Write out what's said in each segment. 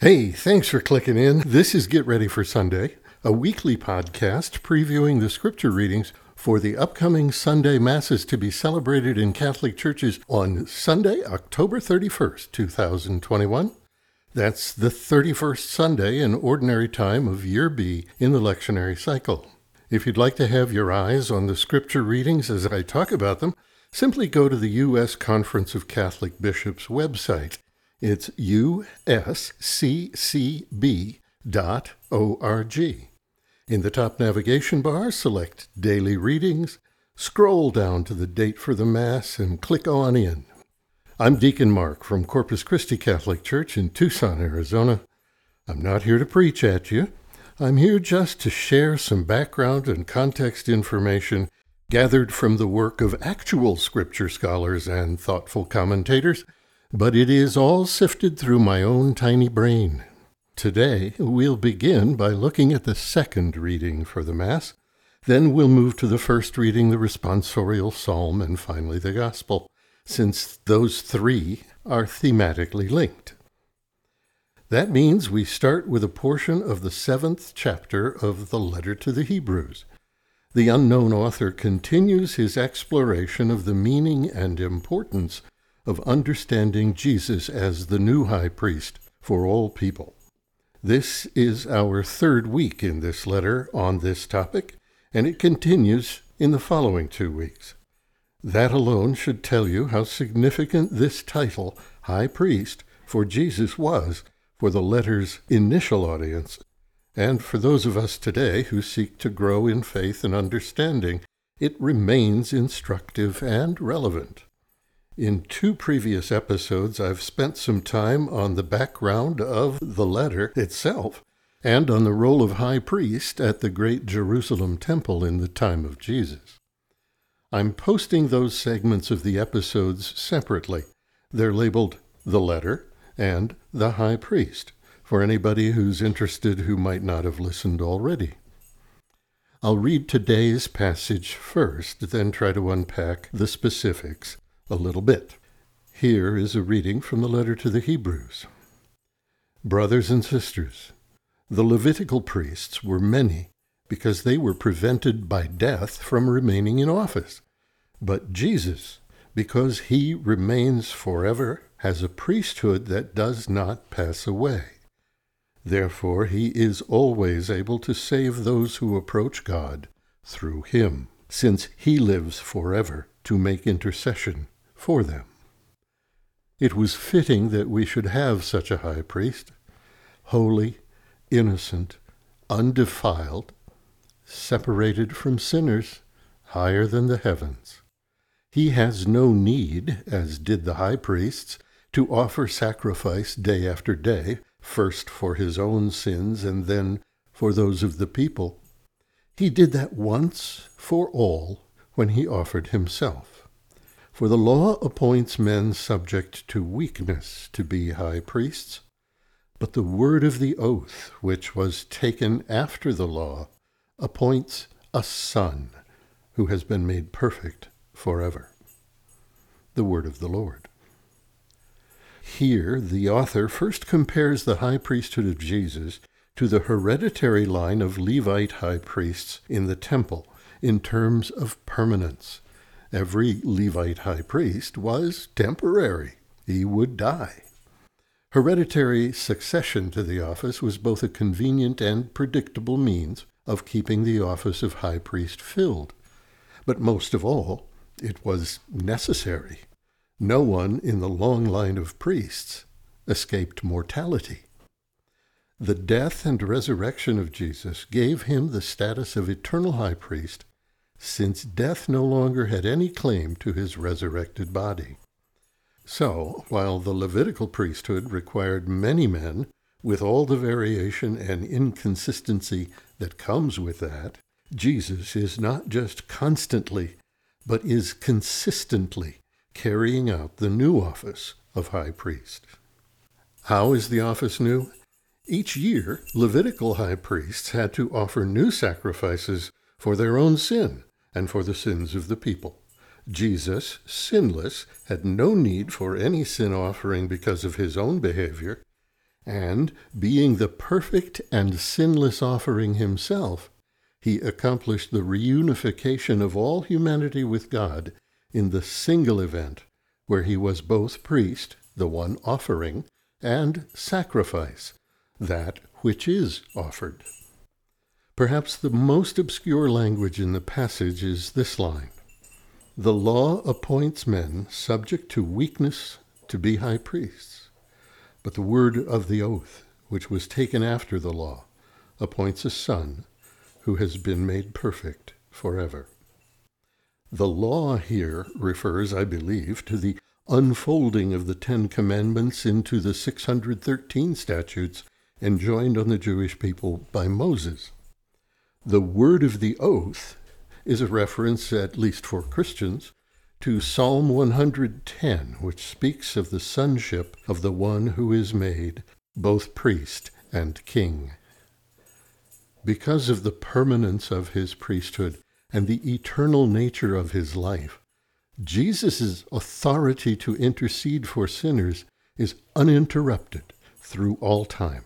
Hey, thanks for clicking in. This is Get Ready for Sunday, a weekly podcast previewing the scripture readings for the upcoming Sunday Masses to be celebrated in Catholic churches on Sunday, October 31st, 2021. That's the 31st Sunday in Ordinary Time of Year B in the lectionary cycle. If you'd like to have your eyes on the scripture readings as I talk about them, simply go to the U.S. Conference of Catholic Bishops website it's usccb.org. In the top navigation bar, select Daily Readings, scroll down to the date for the Mass, and click on In. I'm Deacon Mark from Corpus Christi Catholic Church in Tucson, Arizona. I'm not here to preach at you. I'm here just to share some background and context information gathered from the work of actual scripture scholars and thoughtful commentators but it is all sifted through my own tiny brain. Today, we'll begin by looking at the second reading for the Mass. Then we'll move to the first reading, the responsorial psalm, and finally the Gospel, since those three are thematically linked. That means we start with a portion of the seventh chapter of the letter to the Hebrews. The unknown author continues his exploration of the meaning and importance of understanding Jesus as the new high priest for all people. This is our third week in this letter on this topic, and it continues in the following two weeks. That alone should tell you how significant this title, High Priest, for Jesus was for the letter's initial audience, and for those of us today who seek to grow in faith and understanding, it remains instructive and relevant. In two previous episodes, I've spent some time on the background of the letter itself and on the role of high priest at the great Jerusalem temple in the time of Jesus. I'm posting those segments of the episodes separately. They're labeled The Letter and The High Priest for anybody who's interested who might not have listened already. I'll read today's passage first, then try to unpack the specifics a little bit. Here is a reading from the letter to the Hebrews. Brothers and sisters, the Levitical priests were many because they were prevented by death from remaining in office. But Jesus, because he remains forever, has a priesthood that does not pass away. Therefore, he is always able to save those who approach God through him, since he lives forever to make intercession for them. It was fitting that we should have such a high priest, holy, innocent, undefiled, separated from sinners, higher than the heavens. He has no need, as did the high priests, to offer sacrifice day after day, first for his own sins and then for those of the people. He did that once for all when he offered himself. For the law appoints men subject to weakness to be high priests, but the word of the oath, which was taken after the law, appoints a son who has been made perfect forever. The word of the Lord. Here, the author first compares the high priesthood of Jesus to the hereditary line of Levite high priests in the temple in terms of permanence Every Levite high priest was temporary. He would die. Hereditary succession to the office was both a convenient and predictable means of keeping the office of high priest filled. But most of all, it was necessary. No one in the long line of priests escaped mortality. The death and resurrection of Jesus gave him the status of eternal high priest since death no longer had any claim to his resurrected body. So, while the Levitical priesthood required many men, with all the variation and inconsistency that comes with that, Jesus is not just constantly, but is consistently carrying out the new office of high priest. How is the office new? Each year, Levitical high priests had to offer new sacrifices for their own sin and for the sins of the people. Jesus, sinless, had no need for any sin offering because of his own behavior, and, being the perfect and sinless offering himself, he accomplished the reunification of all humanity with God in the single event where he was both priest, the one offering, and sacrifice, that which is offered. Perhaps the most obscure language in the passage is this line The law appoints men subject to weakness to be high priests, but the word of the oath, which was taken after the law, appoints a son who has been made perfect forever. The law here refers, I believe, to the unfolding of the Ten Commandments into the 613 statutes enjoined on the Jewish people by Moses. The word of the oath is a reference, at least for Christians, to Psalm 110, which speaks of the sonship of the one who is made both priest and king. Because of the permanence of his priesthood and the eternal nature of his life, Jesus' authority to intercede for sinners is uninterrupted through all time.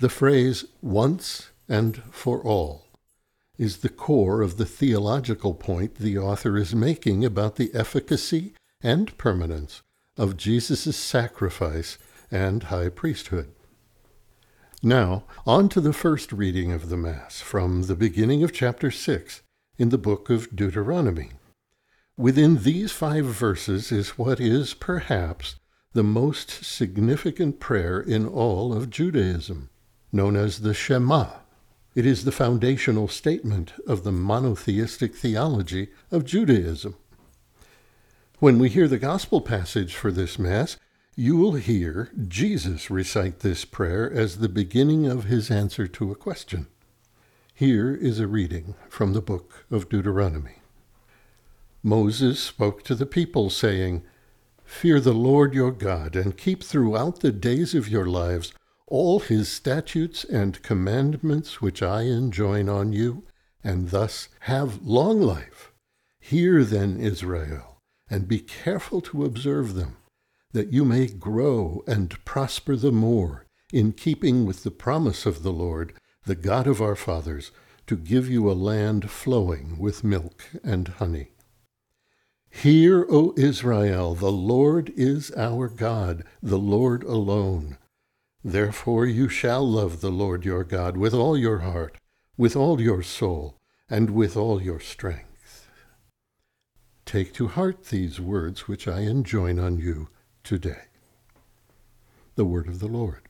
The phrase once and for all is the core of the theological point the author is making about the efficacy and permanence of Jesus' sacrifice and high priesthood. Now, on to the first reading of the Mass from the beginning of chapter 6 in the book of Deuteronomy. Within these five verses is what is, perhaps, the most significant prayer in all of Judaism, known as the Shema. It is the foundational statement of the monotheistic theology of Judaism. When we hear the gospel passage for this Mass, you will hear Jesus recite this prayer as the beginning of his answer to a question. Here is a reading from the book of Deuteronomy. Moses spoke to the people, saying, Fear the Lord your God, and keep throughout the days of your lives all his statutes and commandments which I enjoin on you, and thus have long life. Hear then, Israel, and be careful to observe them, that you may grow and prosper the more in keeping with the promise of the Lord, the God of our fathers, to give you a land flowing with milk and honey. Hear, O Israel, the Lord is our God, the Lord alone. Therefore you shall love the Lord your God with all your heart, with all your soul, and with all your strength. Take to heart these words which I enjoin on you today. The word of the Lord.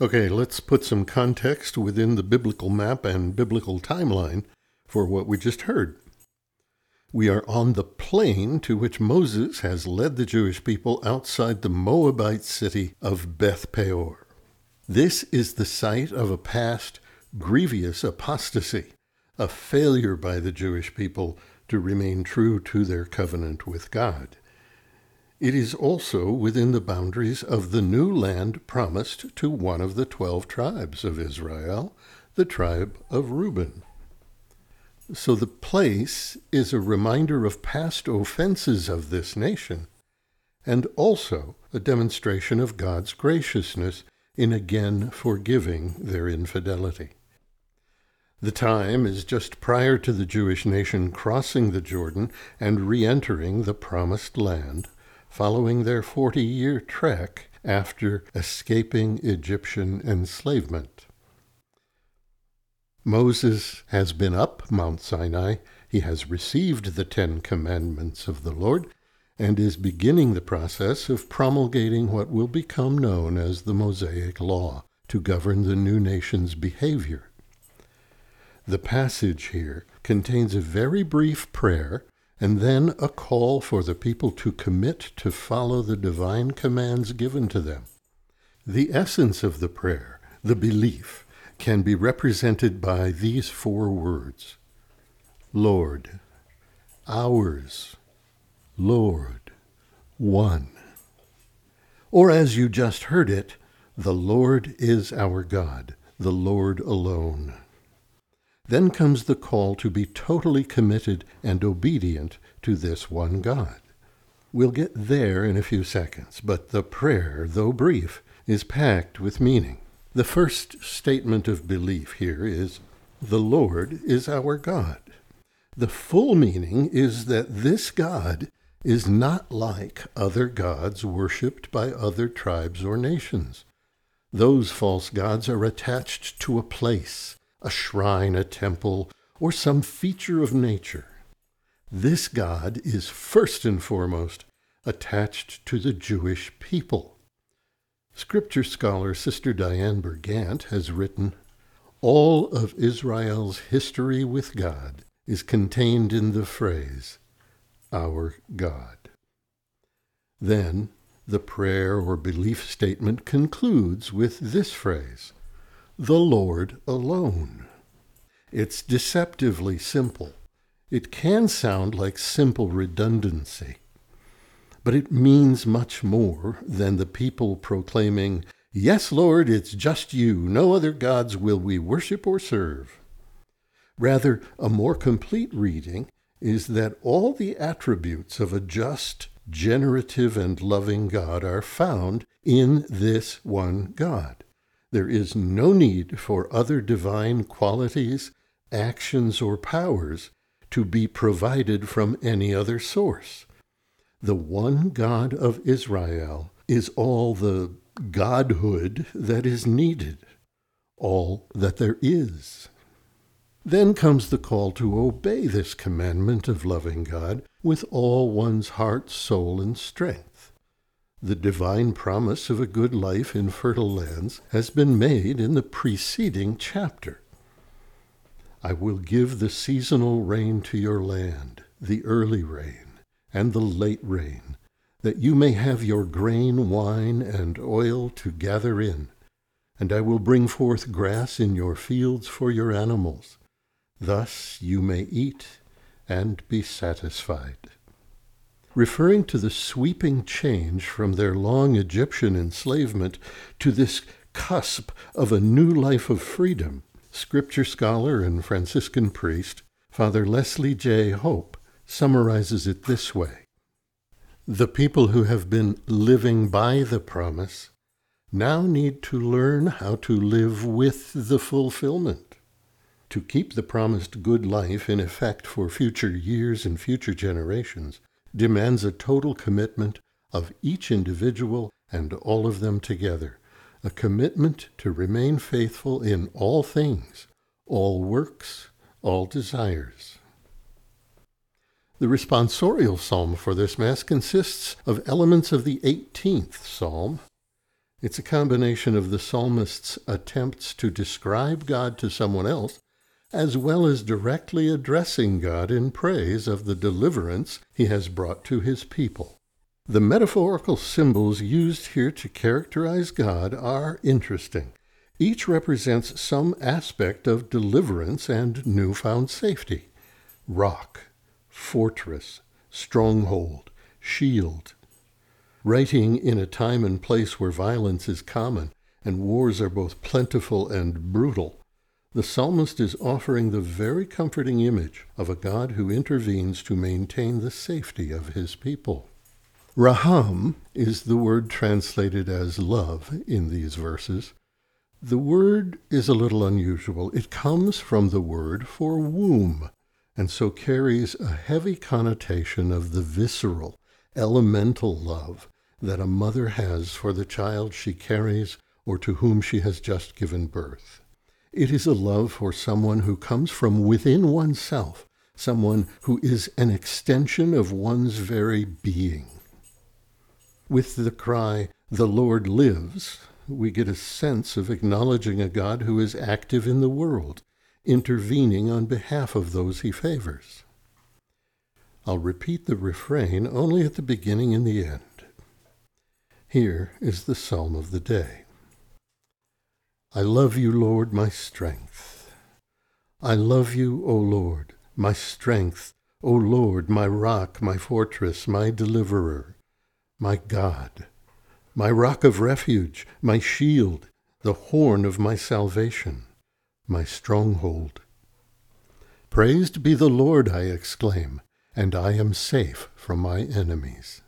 Okay, let's put some context within the biblical map and biblical timeline for what we just heard. We are on the plain to which Moses has led the Jewish people outside the Moabite city of Beth Peor. This is the site of a past grievous apostasy, a failure by the Jewish people to remain true to their covenant with God. It is also within the boundaries of the new land promised to one of the twelve tribes of Israel, the tribe of Reuben. So the place is a reminder of past offenses of this nation, and also a demonstration of God's graciousness in again forgiving their infidelity. The time is just prior to the Jewish nation crossing the Jordan and re entering the Promised Land, following their 40 year trek after escaping Egyptian enslavement. Moses has been up Mount Sinai, he has received the Ten Commandments of the Lord, and is beginning the process of promulgating what will become known as the Mosaic Law to govern the new nation's behavior. The passage here contains a very brief prayer and then a call for the people to commit to follow the divine commands given to them. The essence of the prayer, the belief, can be represented by these four words Lord, ours, Lord, one. Or as you just heard it, the Lord is our God, the Lord alone. Then comes the call to be totally committed and obedient to this one God. We'll get there in a few seconds, but the prayer, though brief, is packed with meaning. The first statement of belief here is, The Lord is our God. The full meaning is that this God is not like other gods worshipped by other tribes or nations. Those false gods are attached to a place, a shrine, a temple, or some feature of nature. This God is first and foremost attached to the Jewish people. Scripture scholar Sister Dianne Bergant has written, All of Israel's history with God is contained in the phrase, our God. Then the prayer or belief statement concludes with this phrase, the Lord alone. It's deceptively simple. It can sound like simple redundancy, but it means much more than the people proclaiming, Yes, Lord, it's just you. No other gods will we worship or serve. Rather, a more complete reading is that all the attributes of a just, generative, and loving God are found in this one God. There is no need for other divine qualities, actions, or powers to be provided from any other source. The one God of Israel is all the Godhood that is needed, all that there is. Then comes the call to obey this commandment of loving God with all one's heart, soul, and strength. The divine promise of a good life in fertile lands has been made in the preceding chapter. I will give the seasonal rain to your land, the early rain and the late rain, that you may have your grain, wine, and oil to gather in. And I will bring forth grass in your fields for your animals Thus you may eat and be satisfied. Referring to the sweeping change from their long Egyptian enslavement to this cusp of a new life of freedom, scripture scholar and Franciscan priest Father Leslie J. Hoppe summarizes it this way The people who have been living by the promise now need to learn how to live with the fulfillment to keep the promised good life in effect for future years and future generations demands a total commitment of each individual and all of them together, a commitment to remain faithful in all things, all works, all desires. The responsorial psalm for this Mass consists of elements of the 18th psalm. It's a combination of the psalmist's attempts to describe God to someone else as well as directly addressing God in praise of the deliverance he has brought to his people. The metaphorical symbols used here to characterize God are interesting. Each represents some aspect of deliverance and newfound safety rock, fortress, stronghold, shield. Writing in a time and place where violence is common and wars are both plentiful and brutal, the psalmist is offering the very comforting image of a God who intervenes to maintain the safety of his people. Raham is the word translated as love in these verses. The word is a little unusual. It comes from the word for womb, and so carries a heavy connotation of the visceral, elemental love that a mother has for the child she carries or to whom she has just given birth. It is a love for someone who comes from within oneself, someone who is an extension of one's very being. With the cry, The Lord lives, we get a sense of acknowledging a God who is active in the world, intervening on behalf of those he favors. I'll repeat the refrain only at the beginning and the end. Here is the psalm of the day. I love you, Lord, my strength. I love you, O Lord, my strength, O Lord, my rock, my fortress, my deliverer, my God, my rock of refuge, my shield, the horn of my salvation, my stronghold. Praised be the Lord, I exclaim, and I am safe from my enemies.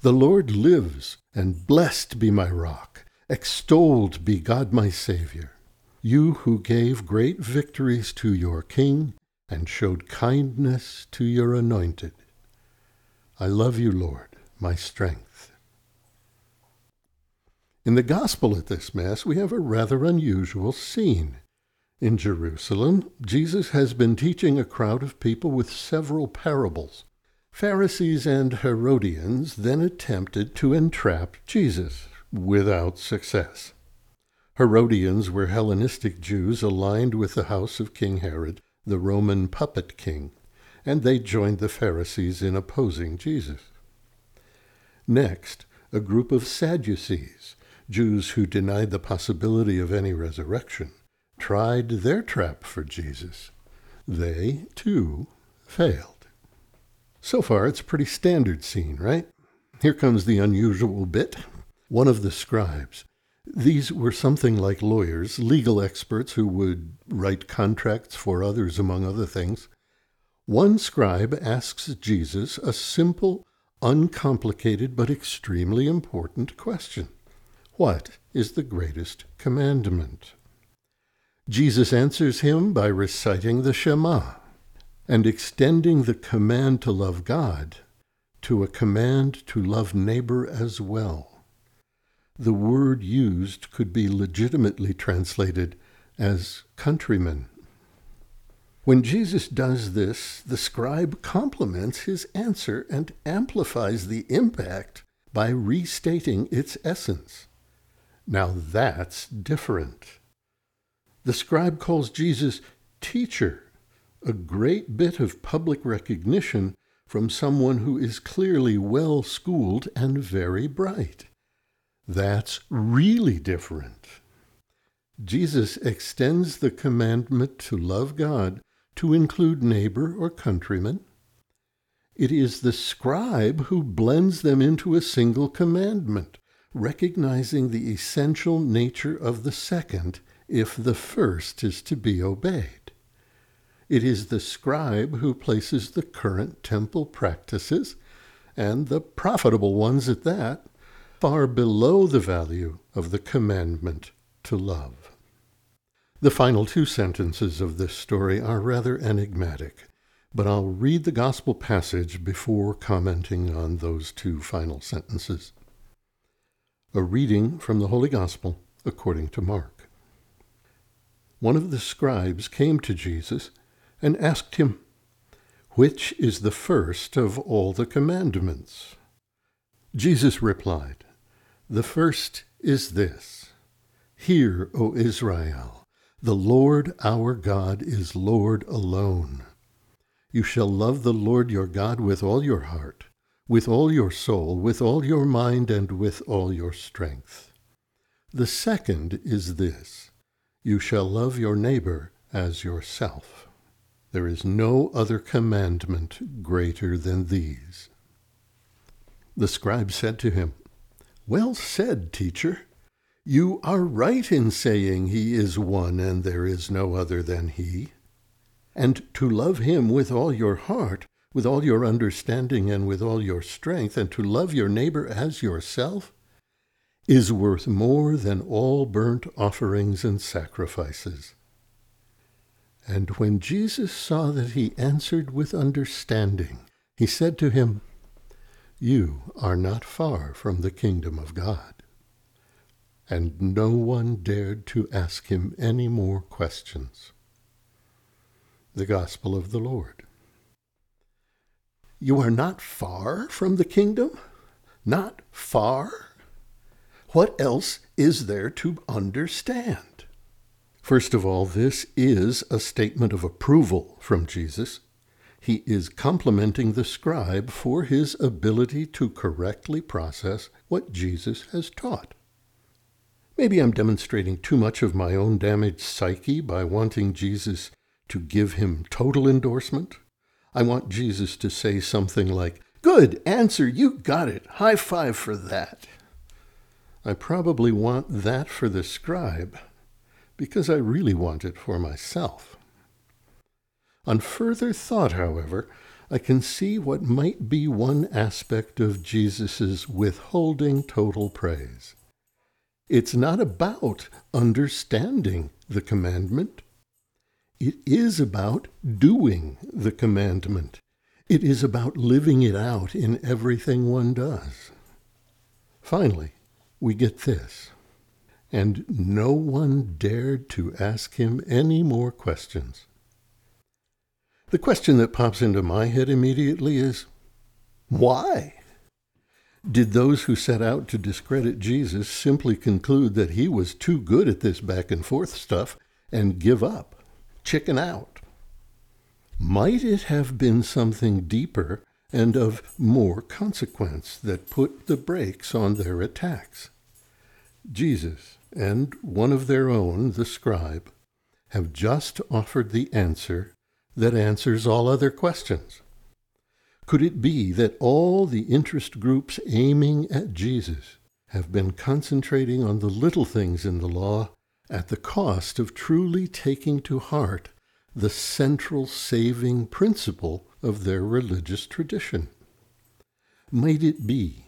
The Lord lives, and blessed be my rock. Extolled be God my Saviour. You who gave great victories to your king and showed kindness to your anointed. I love you, Lord, my strength. In the Gospel at this Mass, we have a rather unusual scene. In Jerusalem, Jesus has been teaching a crowd of people with several parables. Pharisees and Herodians then attempted to entrap Jesus, without success. Herodians were Hellenistic Jews aligned with the house of King Herod, the Roman puppet king, and they joined the Pharisees in opposing Jesus. Next, a group of Sadducees, Jews who denied the possibility of any resurrection, tried their trap for Jesus. They, too, failed. So far, it's a pretty standard scene, right? Here comes the unusual bit. One of the scribes. These were something like lawyers, legal experts who would write contracts for others, among other things. One scribe asks Jesus a simple, uncomplicated, but extremely important question What is the greatest commandment? Jesus answers him by reciting the Shema and extending the command to love God to a command to love neighbor as well. The word used could be legitimately translated as countrymen. When Jesus does this, the scribe complements his answer and amplifies the impact by restating its essence. Now that's different. The scribe calls Jesus teacher, a great bit of public recognition from someone who is clearly well schooled and very bright. That's really different. Jesus extends the commandment to love God to include neighbor or countryman. It is the scribe who blends them into a single commandment, recognizing the essential nature of the second if the first is to be obeyed. It is the scribe who places the current temple practices, and the profitable ones at that, far below the value of the commandment to love. The final two sentences of this story are rather enigmatic, but I'll read the gospel passage before commenting on those two final sentences. A reading from the Holy Gospel according to Mark one of the scribes came to Jesus and asked him, Which is the first of all the commandments? Jesus replied, The first is this Hear, O Israel, the Lord our God is Lord alone. You shall love the Lord your God with all your heart, with all your soul, with all your mind, and with all your strength. The second is this you shall love your neighbor as yourself. There is no other commandment greater than these. The scribe said to him, Well said, teacher. You are right in saying he is one and there is no other than he. And to love him with all your heart, with all your understanding, and with all your strength, and to love your neighbor as yourself, is worth more than all burnt offerings and sacrifices. And when Jesus saw that he answered with understanding, he said to him, You are not far from the kingdom of God. And no one dared to ask him any more questions. The Gospel of the Lord. You are not far from the kingdom? Not far? What else is there to understand? First of all, this is a statement of approval from Jesus. He is complimenting the scribe for his ability to correctly process what Jesus has taught. Maybe I'm demonstrating too much of my own damaged psyche by wanting Jesus to give him total endorsement. I want Jesus to say something like, Good answer, you got it. High five for that. I probably want that for the scribe because I really want it for myself. On further thought, however, I can see what might be one aspect of Jesus' withholding total praise. It's not about understanding the commandment. It is about doing the commandment. It is about living it out in everything one does. Finally, we get this. And no one dared to ask him any more questions. The question that pops into my head immediately is why? Did those who set out to discredit Jesus simply conclude that he was too good at this back and forth stuff and give up, chicken out? Might it have been something deeper and of more consequence that put the brakes on their attacks? Jesus and one of their own, the scribe, have just offered the answer that answers all other questions. Could it be that all the interest groups aiming at Jesus have been concentrating on the little things in the law at the cost of truly taking to heart the central saving principle of their religious tradition? Might it be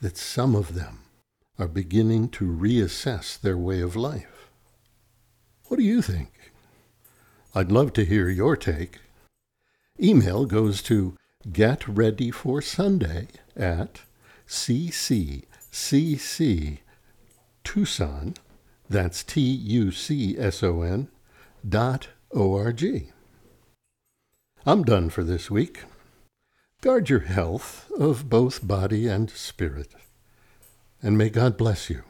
that some of them are beginning to reassess their way of life? What do you think? I'd love to hear your take. Email goes to get ready for Sunday at CCCC Tucson, that's T U C S O N, dot O R G. I'm done for this week. Guard your health of both body and spirit, and may God bless you.